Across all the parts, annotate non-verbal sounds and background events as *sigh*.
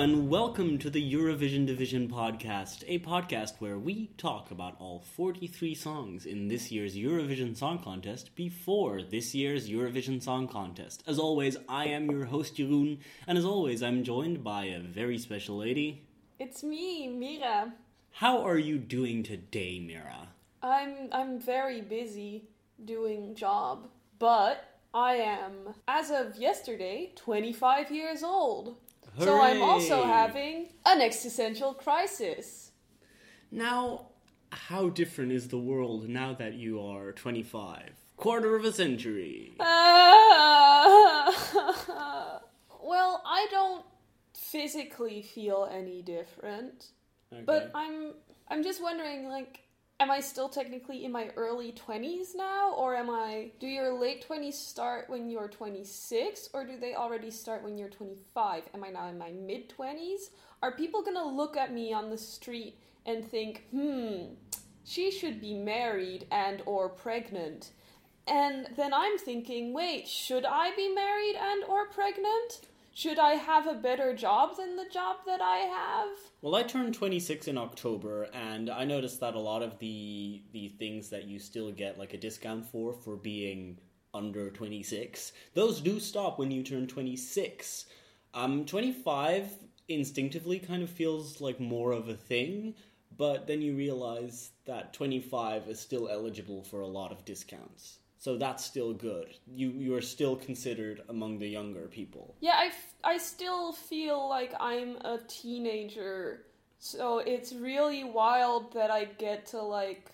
and welcome to the Eurovision Division podcast, a podcast where we talk about all 43 songs in this year's Eurovision Song Contest before this year's Eurovision Song Contest. As always, I am your host, Jeroen, and as always, I'm joined by a very special lady. It's me, Mira. How are you doing today, Mira? I'm I'm very busy doing job, but I am as of yesterday 25 years old. So I'm also having an existential crisis. Now, how different is the world now that you are 25? Quarter of a century. Ah. *laughs* well, I don't physically feel any different. But I'm I'm just wondering like am I still technically in my early 20s now or am I do your late 20s start when you're 26 or do they already start when you're 25? Am I now in my mid 20s? Are people going to look at me on the street and think, "Hmm, she should be married and or pregnant?" And then I'm thinking, "Wait, should I be married and or pregnant? Should I have a better job than the job that I have?" Well, I turned 26 in October, and I noticed that a lot of the the things that you still get like a discount for for being under 26, those do stop when you turn 26. Um, 25 instinctively kind of feels like more of a thing, but then you realize that 25 is still eligible for a lot of discounts. So that's still good. You you are still considered among the younger people. Yeah, I, f- I still feel like I'm a teenager. So it's really wild that I get to like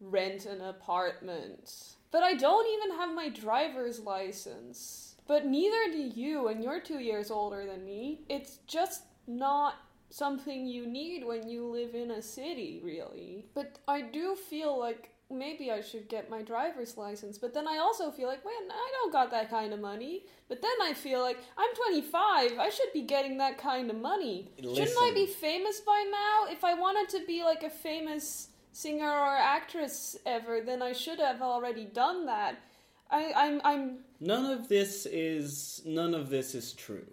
rent an apartment. But I don't even have my driver's license. But neither do you, and you're two years older than me. It's just not something you need when you live in a city, really. But I do feel like maybe I should get my driver's license. But then I also feel like, man, I don't got that kind of money. But then I feel like I'm 25. I should be getting that kind of money. Shouldn't I be famous by now? If I wanted to be like a famous singer or actress ever, then I should have already done that. I, I'm I'm None of this is none of this is true.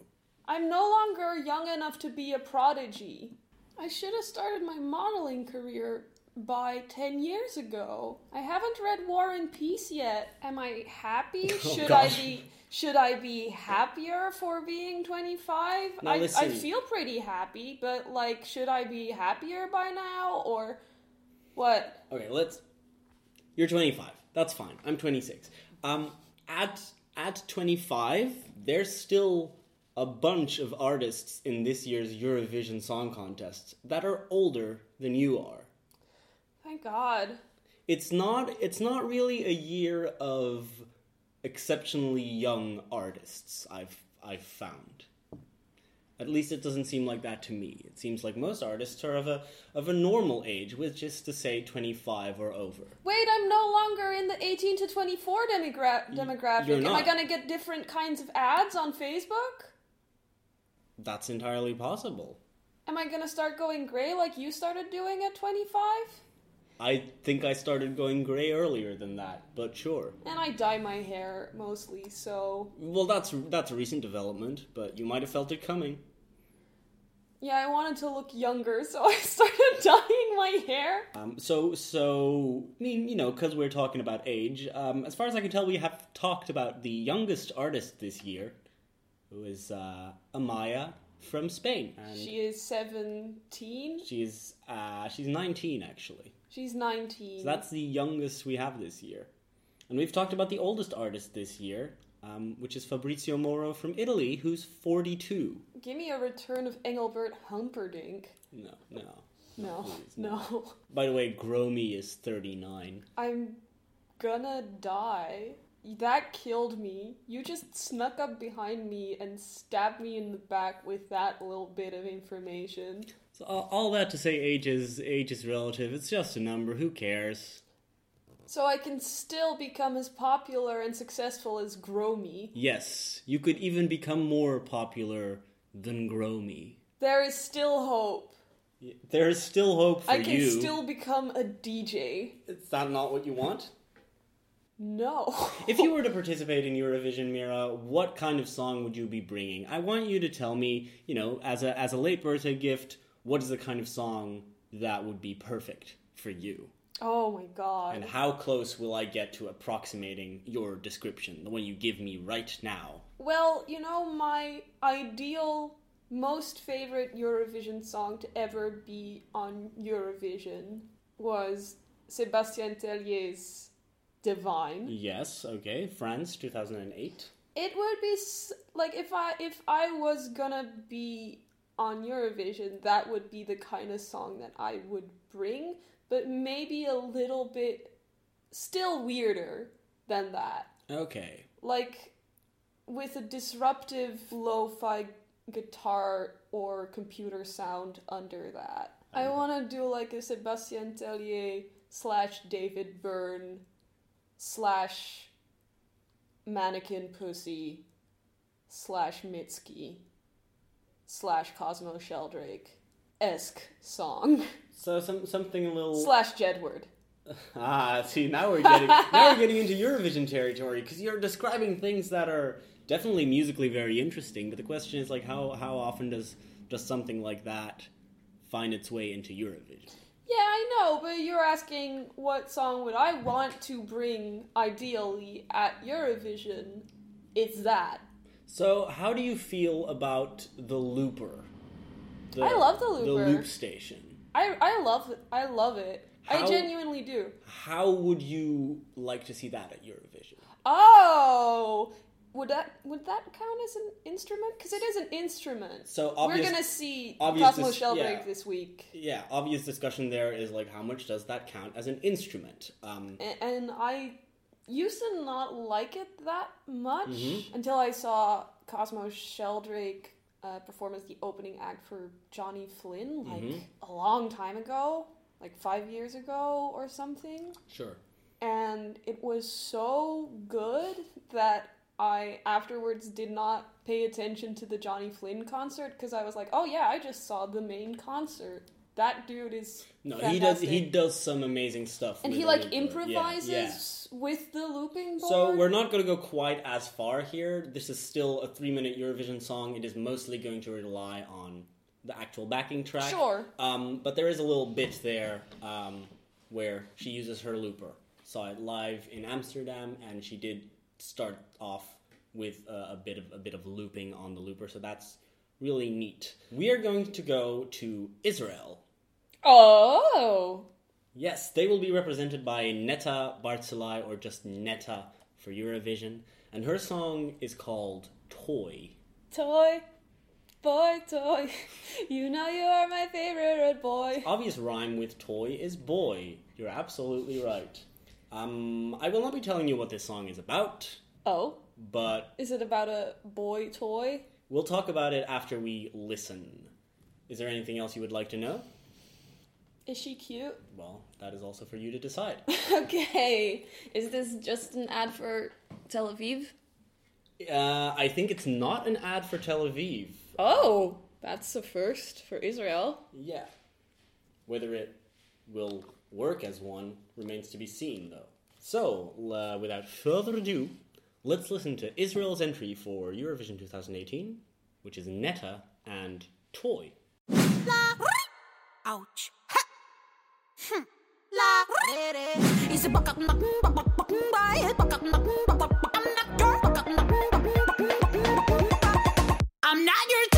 I'm no longer young enough to be a prodigy. I should have started my modeling career by 10 years ago. I haven't read War and Peace yet. Am I happy? *laughs* Oh, should I be should I be happier for being 25? Now I, I feel pretty happy, but like should I be happier by now or what? Okay, let's. You're 25. That's fine. I'm 26. Um, at at 25, there's still a bunch of artists in this year's Eurovision Song Contest that are older than you are. Thank God. It's not. It's not really a year of exceptionally young artists. I've I've found. At least it doesn't seem like that to me. It seems like most artists are of a of a normal age, which is to say 25 or over. Wait, I'm no longer in the 18 to 24 demogra- demographic. you're Am I gonna get different kinds of ads on Facebook? That's entirely possible. Am I gonna start going gray like you started doing at 25? I think I started going gray earlier than that, but sure. And I dye my hair mostly, so. Well, that's that's a recent development, but you might have felt it coming. Yeah, I wanted to look younger, so I *laughs* started dyeing my hair. Um, so, so I mean, you know, because we're talking about age. Um, as far as I can tell, we have talked about the youngest artist this year, who is uh, Amaia from Spain, and She is 17. she's uh, she's 19 actually. She's 19. So that's the youngest we have this year. And we've talked about the oldest artist this year, um, which is Fabrizio Moro from Italy, who's 42. Give me a return of Engelbert Humperdinck. No, no. No, please, no. By the way, Gromee is 39. I'm gonna die. That killed me. You just snuck up behind me and stabbed me in the back with that little bit of information. So all, all that to say, age is age is relative. It's just a number. Who cares? So I can still become as popular and successful as Gromee. Yes, you could even become more popular than Gromee. There is still hope. There is still hope for you. I can you. still become a DJ. Is that not what you want? No. *laughs* If you were to participate in Eurovision, Mira, what kind of song would you be bringing? I want you to tell me, you know, as a as a late birthday gift, what is the kind of song that would be perfect for you? Oh my god. And how close will I get to approximating your description, the one you give me right now? Well, you know, my ideal, most favorite Eurovision song to ever be on Eurovision was Sebastien Tellier's Divine. Yes, okay. France, 2008. It would be like if I if I was gonna be on Eurovision, that would be the kind of song that I would bring, but maybe a little bit still weirder than that. Okay. Like with a disruptive lo-fi guitar or computer sound under that. I want to do like a Sebastien Tellier slash David Byrne slash Mannequin Pussy slash Mitski slash Cosmo Sheldrake esque song So some something a little slash Jedward. *laughs* Ah, see now we're getting now we're getting into Eurovision territory because you're describing things that are definitely musically very interesting, but the question is like how how often does does something like that find its way into Eurovision? Yeah, I know, but you're asking what song would I want to bring ideally at Eurovision? It's that. So, how do you feel about the looper? The, I love the looper. The loop station. I I love it. I love it. I genuinely do. How would you like to see that at Eurovision? Oh, would that would that count as an instrument? Because it is an instrument. So We're gonna see obvious Cosmo dis- yeah. this week, yeah, obvious discussion there is like how much does that count as an instrument? Um, A- and I used to not like it that much Mhm. until I saw Cosmo Sheldrake uh, perform as the opening act for Johnny Flynn like Mhm. a long time ago, like five years ago or something. sure. and it was so good that I afterwards did not pay attention to the Johnny Flynn concert because I was like, oh yeah, I just saw the main concert. That dude is No, he does. He does some amazing stuff, and he like looper. Yeah, improvises yeah. with the looping board. So we're not going to go quite as far here. This is still a three-minute Eurovision song. It is mostly going to rely on the actual backing track. Sure. Um, but there is a little bit there um, where she uses her looper. Saw it live in Amsterdam, and she did start off with a bit of a bit of looping on the looper. So that's really neat. We are going to go to Israel. Oh, Yes, they will be represented by Netta Barzilai or just Netta for Eurovision. And her song is called Toy. toy, boy, toy. *laughs* You know you are my favorite boy. Obvious rhyme with toy is boy. You're absolutely right. Um, I will not be telling you what this song is about, Oh, but is it about a boy toy? we'll talk about it after we listen. Is there anything else you would like to know? Is she cute? Well, that is also for you to decide. *laughs* okay. Is this just an ad for Tel Aviv? Uh, I think it's not an ad for Tel Aviv. Oh, that's a first for Israel. Yeah. Whether it will work as one remains to be seen, though. So, uh, without further ado, let's listen to Israel's entry for Eurovision 2018, which is Netta and Toy. Ouch. I'm not your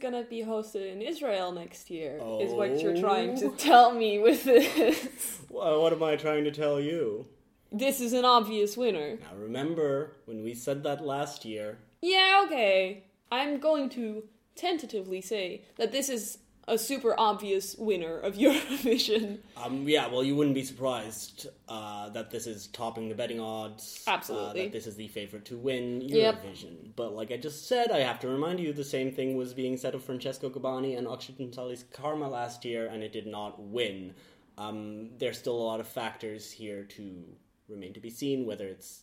Is gonna be hosted in Israel next year, is what you're trying to Oh. tell me with *laughs* this. Well, what am I trying to tell you? this is an obvious winner. Now, remember when we said that last year? Yeah, okay. I'm going to tentatively say that this is a super obvious winner of *laughs* Eurovision. Um, yeah, well, you wouldn't be surprised uh, that this is topping the betting odds. uh, Absolutely. that this is the favorite to win Yep. Eurovision. But like I just said, I have to remind you the same thing was being said of Francesco Gabbani and Occidentali's Karma last year, and it did not win. Um, there's still a lot of factors here to remain to be seen, whether it's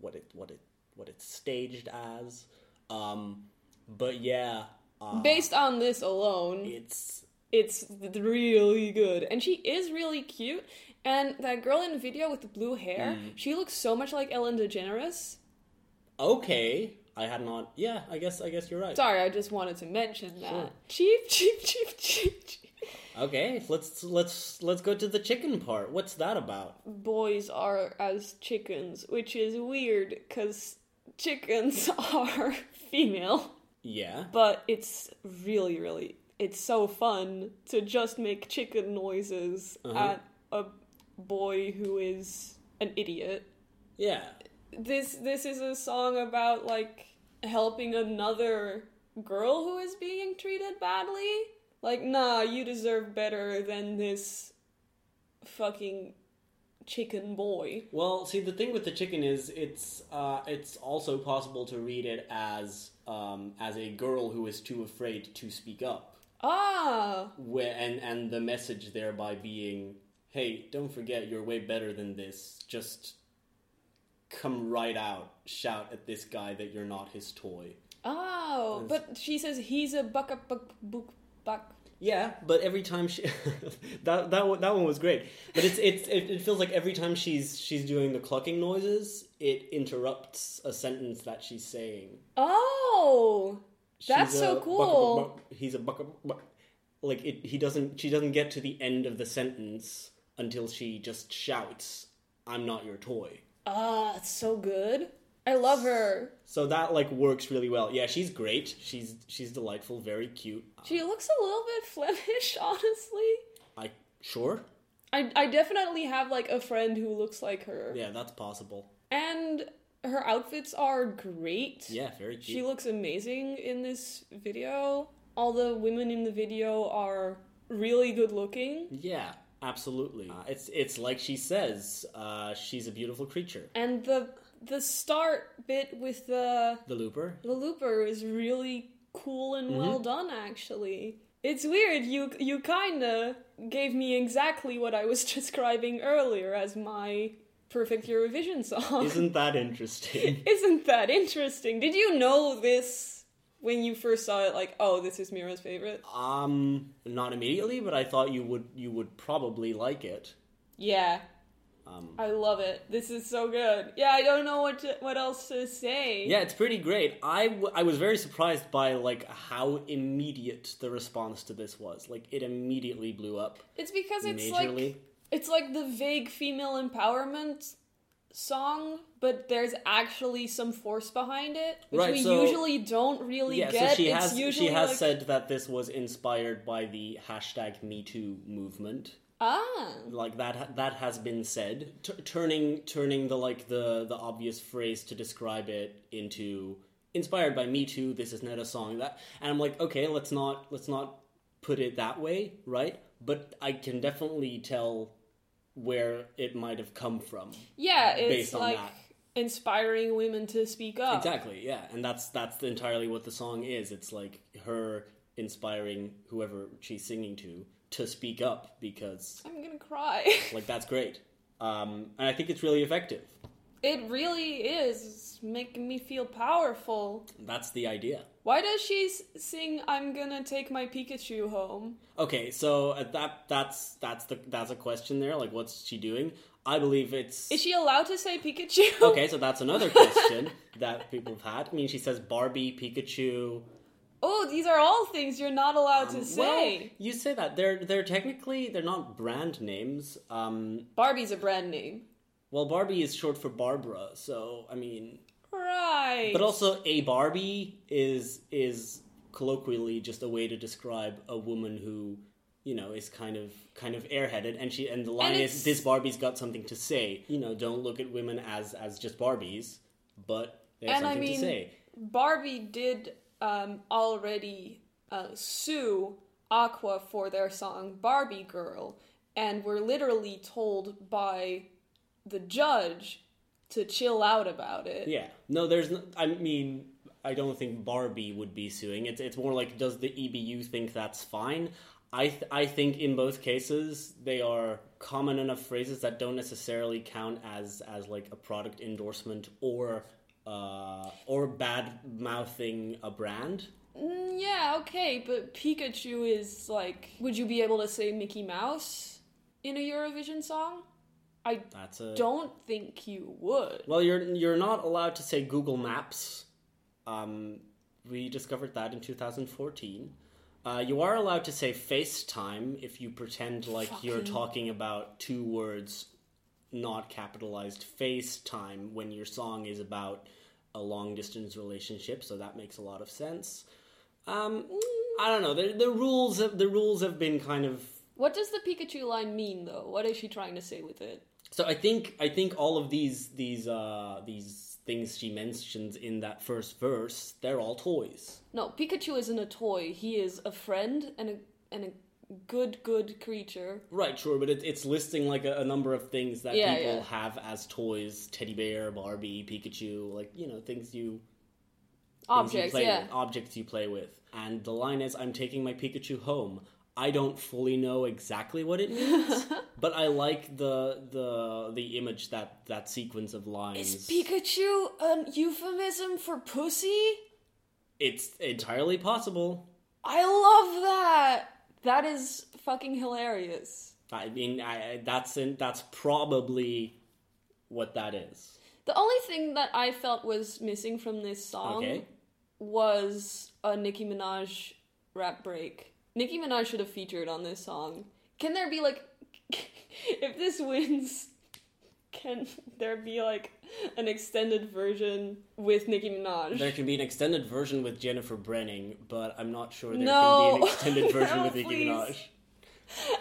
what it what it what it's staged as. Um, but yeah, uh, Based on this alone, it's it's really good. And she is really cute. And that girl in the video with the blue hair, Mm. she looks so much like Ellen DeGeneres. okay. I had not. Yeah, I guess I guess you're right. Sorry, I just wanted to mention that. Sure. Cheap, cheap, cheap, cheap, cheap. Okay, let's let's let's go to the chicken part. What's that about? Boys are as chickens, which is weird because chickens *laughs* are female. Yeah. But it's really, really, it's so fun to just make chicken noises Uh-huh. at a boy who is an idiot. Yeah. this this is a song about like helping another girl who is being treated badly. Like, nah, you deserve better than this fucking chicken boy. Well, see, the thing with the chicken is it's uh, it's also possible to read it as um, as a girl who is too afraid to speak up, Ah, where and and the message thereby being, hey, don't forget you're way better than this. Just come right out, shout at this guy that you're not his toy. oh, but she says he's a buck up buck book buck. Yeah, but every time she *laughs* that that one, that one was great. But it's it's it, it feels like every time she's she's doing the clucking noises, it interrupts a sentence that she's saying. Oh, that's She's so cool. buck- buck- buck- he's a buck, like it. He doesn't. She doesn't get to the end of the sentence until she just shouts, "I'm not your toy." Ah, it's so good. I love her. So that like works really well. Yeah, she's great. She's she's delightful, very cute. She looks a little bit Flemish, *laughs* honestly. I sure. I, I definitely have like a friend who looks like her. Yeah, that's possible. And her outfits are great. Yeah, very cute. She looks amazing in this video. All the women in the video are really good looking. Yeah, absolutely. Uh, it's it's like she says, uh, she's a beautiful creature. And the the start bit with the The looper. the looper is really cool and Mm-hmm. well done actually. It's weird. You you kind of gave me exactly what I was *laughs* describing earlier as my perfect Eurovision song. Isn't that *laughs* interesting? Isn't that interesting? Did you know this when you first saw it? Like, oh, this is Mira's favorite. um, not immediately, but I thought you would you would probably like it. Yeah, Um, I love it. This is so good. Yeah, I don't know what to, what else to say. yeah, it's pretty great. I, w- I was very surprised by like how immediate the response to this was. Like it immediately blew up it's because it's majorly. like it's like the vague female empowerment song, but there's actually some force behind it, which Right, we so- usually don't really yeah, get. so she it's has she has like, said that this was inspired by the hashtag Me Too movement. Ah, like that ha- that has been said T- turning turning the like the the obvious phrase to describe it into inspired by me too this is not a song that and i'm like okay let's not let's not put it that way right but i can definitely tell where it might have come from yeah, it's Based on like that. inspiring women to speak up. exactly yeah and that's that's entirely what the song is it's like her inspiring whoever she's singing to to speak up because I'm gonna cry. *laughs* like that's great um, and i think it's really effective It really is It's making me feel powerful. That's the idea. Why does she sing "I'm gonna take my Pikachu home"? Okay, so uh, that that's that's the that's a question there. Like, what's she doing? I believe it's Is she allowed to say Pikachu? okay. So that's another *laughs* question that people have had. I mean, she says Barbie, Pikachu. Oh, these are all things you're not allowed to Um, say. Well, you say that they're they're technically they're not brand names. Um, Barbie's a brand name. well, Barbie is short for Barbara, so I mean, Right. but also a Barbie is is colloquially just a way to describe a woman who you know is kind of kind of airheaded and she and the line And is this barbie's got something to say you know don't look at women as as just barbies but they have And I something mean- to say Barbie did um, already uh, sue Aqua for their song Barbie Girl and were literally told by the judge to chill out about it. Yeah. No, there's. No, I mean, I don't think Barbie would be suing. It's it's more like, does the EBU think that's fine? I th- I think in both cases they are common enough phrases that don't necessarily count as as like a product endorsement or uh, or bad mouthing a brand. Mm, yeah, okay, but Pikachu is like. Would you be able to say Mickey Mouse in a Eurovision song? I That's a don't think you would. Well, you're you're not allowed to say Google Maps. Um, we discovered that in 2014. Uh, you are allowed to say FaceTime if you pretend like you're talking about two words, not capitalized FaceTime when your song is about a long distance relationship. So that makes a lot of sense. Um, I don't know. The, the rules have, the rules have been kind of What does the Pikachu line mean, though? What is she trying to say with it? So I think I think all of these these uh these things she mentions in that first verse, they're all toys. No, Pikachu isn't a toy. He is a friend and a and a good good creature. Right, sure, but it, it's listing like a, a number of things that Yeah, people yeah. have as toys: teddy bear, Barbie, Pikachu, like you know things you things you Objects, play yeah. with, objects you play with. And the line is, "I'm taking my Pikachu home." I don't fully know exactly what it means, *laughs* but I like the the the image that that sequence of lines. Is Pikachu an euphemism for pussy? it's entirely possible. I love that. That is fucking hilarious. I mean, I, that's in, that's probably what that is. The only thing that I felt was missing from this song Okay. was a Nicki Minaj rap break. Nicki Minaj should have featured on this song. Can there be like, *laughs* if this wins, can there be like an extended version with Nicki Minaj? There can be an extended version with Jennifer Brenning, but I'm not sure there No. can be an extended *laughs* version No, with Nicki please. Minaj.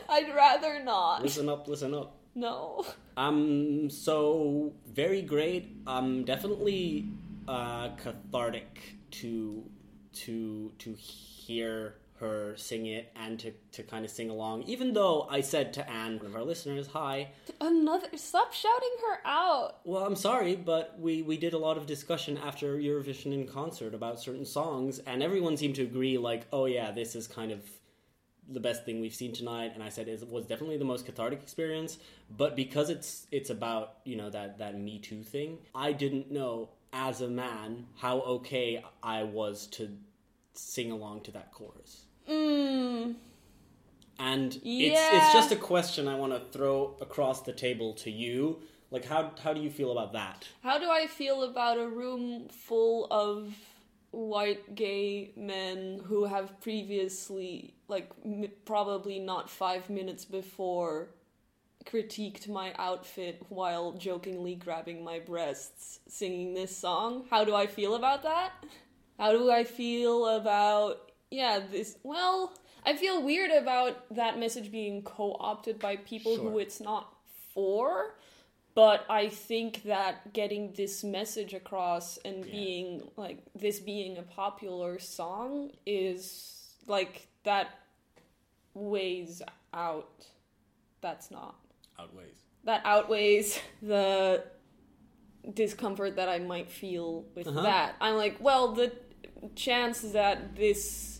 I'd rather not. Listen up, listen up. No. Um, so very great. Um, definitely uh, cathartic to to to hear her sing it and to, to kind of sing along. Even though I said to Anne, one of our listeners, hi, Another. Stop shouting her out. Well, I'm sorry, but we, we did a lot of discussion after Eurovision in concert about certain songs, and everyone seemed to agree, like, oh yeah, this is kind of the best thing we've seen tonight. And I said it was definitely the most cathartic experience, but because it's it's about you know that that Me Too thing, I didn't know as a man how okay I was to sing along to that chorus. Mmm. And it's it's just a question I want to throw across the table to you. Like how how do you feel about that? How do I feel about a room full of white gay men who have previously, like, m- probably not five minutes before, critiqued my outfit while jokingly grabbing my breasts singing this song? How do I feel about that? How do I feel about, yeah, this, well, I feel weird about that message being co opted by people who it's not for but I think that getting this message across and being like this being a popular song is like that weighs out. That's not. Outweighs. That outweighs the discomfort that I might feel with Uh-huh. that. I'm like, well, the chance that this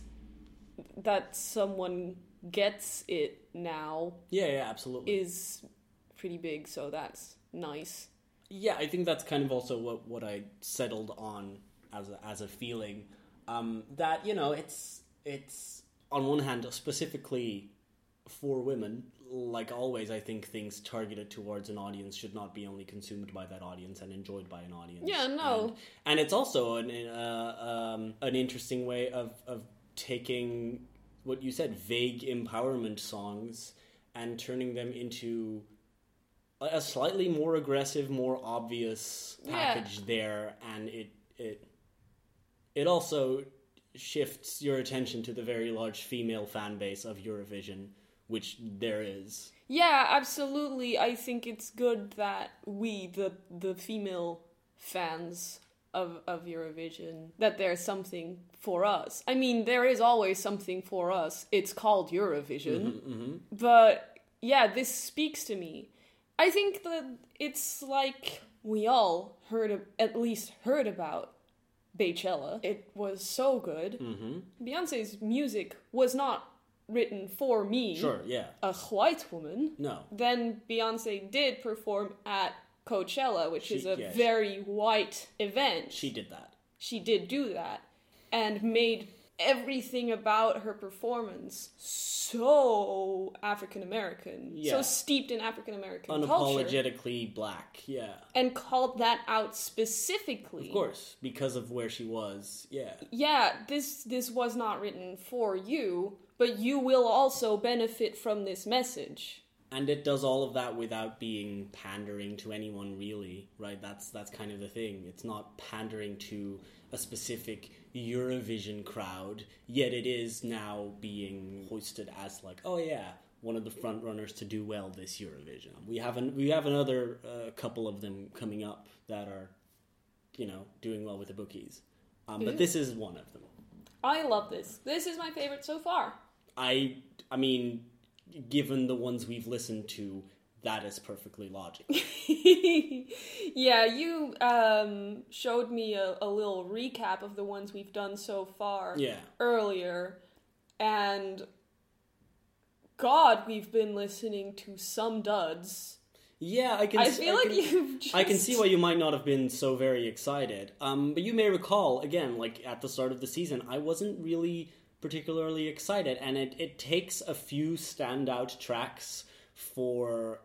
that someone gets it now Yeah, yeah, absolutely. is pretty big, so that's nice. yeah, I think that's kind of also what what I settled on as a, as a feeling um, that you know it's it's on one hand specifically for women. Like always, I think things targeted towards an audience should not be only consumed by that audience and enjoyed by an audience. Yeah, no. And, and it's also an uh, um, an interesting way of of taking what you said vague empowerment songs and turning them into a slightly more aggressive, more obvious Yeah. package there, and it it it also shifts your attention to the very large female fan base of Eurovision, which there is. Yeah, absolutely. I think it's good that we, the the female fans of, of Eurovision that there's something for us. I mean, there is always something for us. It's called Eurovision. Mm-hmm, mm-hmm. But yeah, this speaks to me. I think that it's like we all heard of, at least heard about Beychella. It was so good. Mm-hmm. Beyonce's music was not written for me, Sure, yeah. a white woman. No. Then Beyonce did perform at Coachella, which is a yeah, she- very white event. She did that. she did do that and made everything about her performance so African American, Yeah. so steeped in African American culture, Unapologetically black, yeah. and called that out specifically. Of course, because of where she was, yeah. Yeah, this this was not written for you, but you will also benefit from this message. And it does all of that without being pandering to anyone really right? That's that's kind of the thing. It's not pandering to a specific eurovision crowd yet it is now being hoisted as like oh yeah one of the front runners to do well this eurovision. We have an, we have another uh, couple of them coming up that are you know doing well with the bookies. Um, but this is one of them. I love this. This is my favorite so far. i i mean given the ones we've listened to that is perfectly logical *laughs* yeah, you um, showed me a, a little recap of the ones we've done so far yeah earlier, and God, we've been listening to some duds. Yeah, I can. I feel like can- you've just... I can see why you might not have been so very excited. Um, but you may recall again, like at the start of the season, I wasn't really particularly excited, and it it takes a few standout tracks for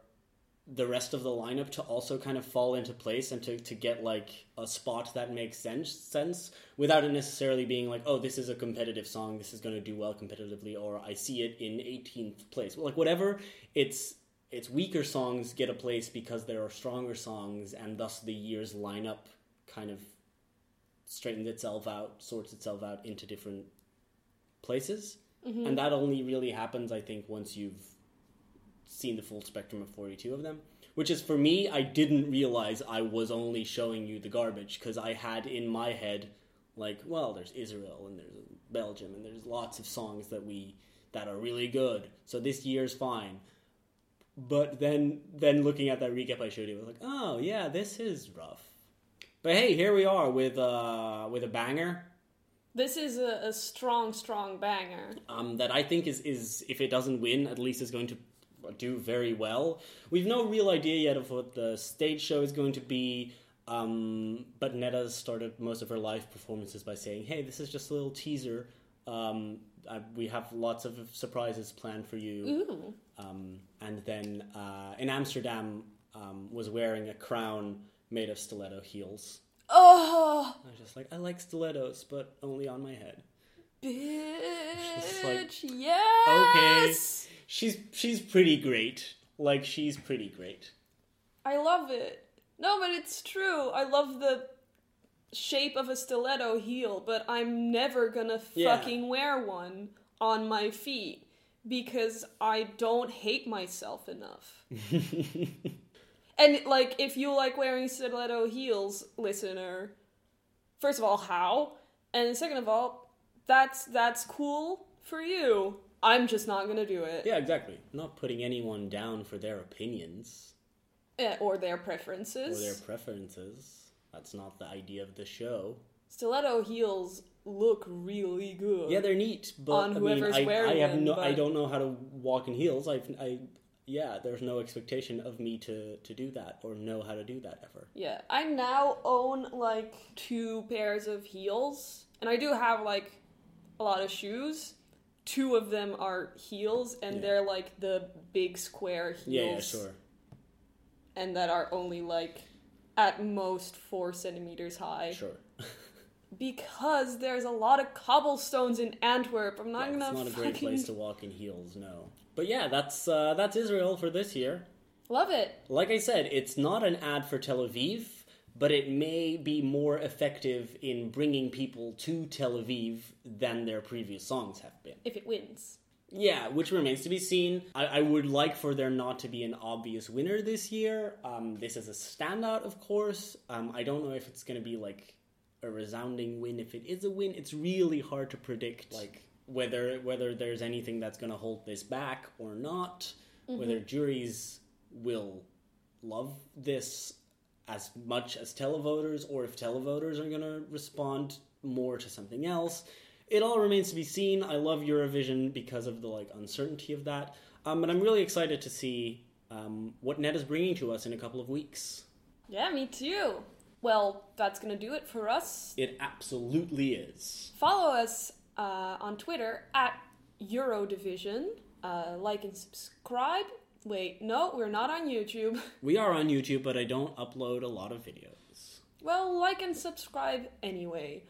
the rest of the lineup to also kind of fall into place and to, to get like a spot that makes sense sense without it necessarily being like oh this is a competitive song this is going to do well competitively or I see it in 18th place. Like whatever it's it's weaker songs get a place because there are stronger songs and thus the year's lineup kind of straightens itself out sorts itself out into different places. And that only really happens I think once you've seen the full spectrum of 42 of them which is for me i didn't realize i was only showing you the garbage because i had in my head like well there's israel and there's belgium and there's lots of songs that we that are really good so this year's fine. But then then looking at that recap i showed you i was like oh yeah this is rough. But hey here we are with uh with a banger This is a, a strong, strong banger. um, that I think is is if it doesn't win, at least is going to do very well. We've no real idea yet of what the stage show is going to be. Um, but Netta started most of her live performances by saying, "Hey, this is just a little teaser. Um, I, we have lots of surprises planned for you." Ooh. Um, and then uh, in Amsterdam, um, was wearing a crown made of stiletto heels. Oh, I was just like, I like stilettos, but only on my head. bitch! like, yes. She's she's pretty great. Like she's pretty great. I love it. No, but it's true. I love the shape of a stiletto heel, but I'm never gonna Yeah. fucking wear one on my feet because I don't hate myself enough. *laughs* and like, if you like wearing stiletto heels, listener, first of all, how? And second of all, that's that's cool for you. I'm just not gonna do it. Yeah, exactly. Not putting anyone down for their opinions Eh, Or their preferences. or their preferences. That's not the idea of the show. Stiletto heels look really good. Yeah, they're neat, but On I mean, whoever's I, wearing I have them, no, I don't know how to walk in heels. I've, I, yeah, there's no expectation of me to to do that or know how to do that ever. Yeah, I now own like two pairs of heels, and I do have like a lot of shoes. Two of them are heels, and Yeah. they're like the big square heels. Yeah, yeah, sure. And that are only like at most four centimeters high. Sure. *laughs* Because there's a lot of cobblestones in Antwerp. I'm not Yeah, gonna it's not a great place to walk in heels, no. But yeah, that's uh, that's Israel for this year. love it. Like I said, it's not an ad for Tel Aviv, but it may be more effective in bringing people to Tel Aviv than their previous songs have been. If it wins. Yeah, which remains to be seen. I, I would like for there not to be an obvious winner this year. Um, this is a standout, of course. Um, I don't know if it's going to be like a resounding win. If it is a win, it's really hard to predict like whether whether there's anything that's going to hold this back or not. Whether juries will love this as much as televoters, or if televoters are going to respond more to something else. It all remains to be seen. I love Eurovision because of the like uncertainty of that, um, but I'm really excited to see um, what Net is bringing to us in a couple of weeks. Yeah, me too. Well, that's gonna do it for us. It absolutely is. Follow us uh, on Twitter at Eurodivision. Uh, like and subscribe. Wait, no, we're not on YouTube. *laughs* We are on YouTube, but I don't upload a lot of videos. Well, like and subscribe anyway.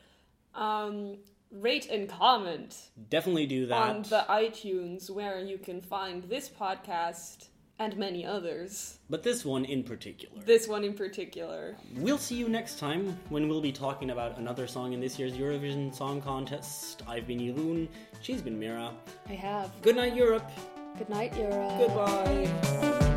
Um, rate and comment Definitely do that. on the iTunes where you can find this podcast and many others. but this one in particular. This one in particular. We'll see you next time when we'll be talking about another song in this year's Eurovision Song Contest. I've been Jeroen, she's been Mira. I have. Good night, Europe. Good night, Europe. Goodbye.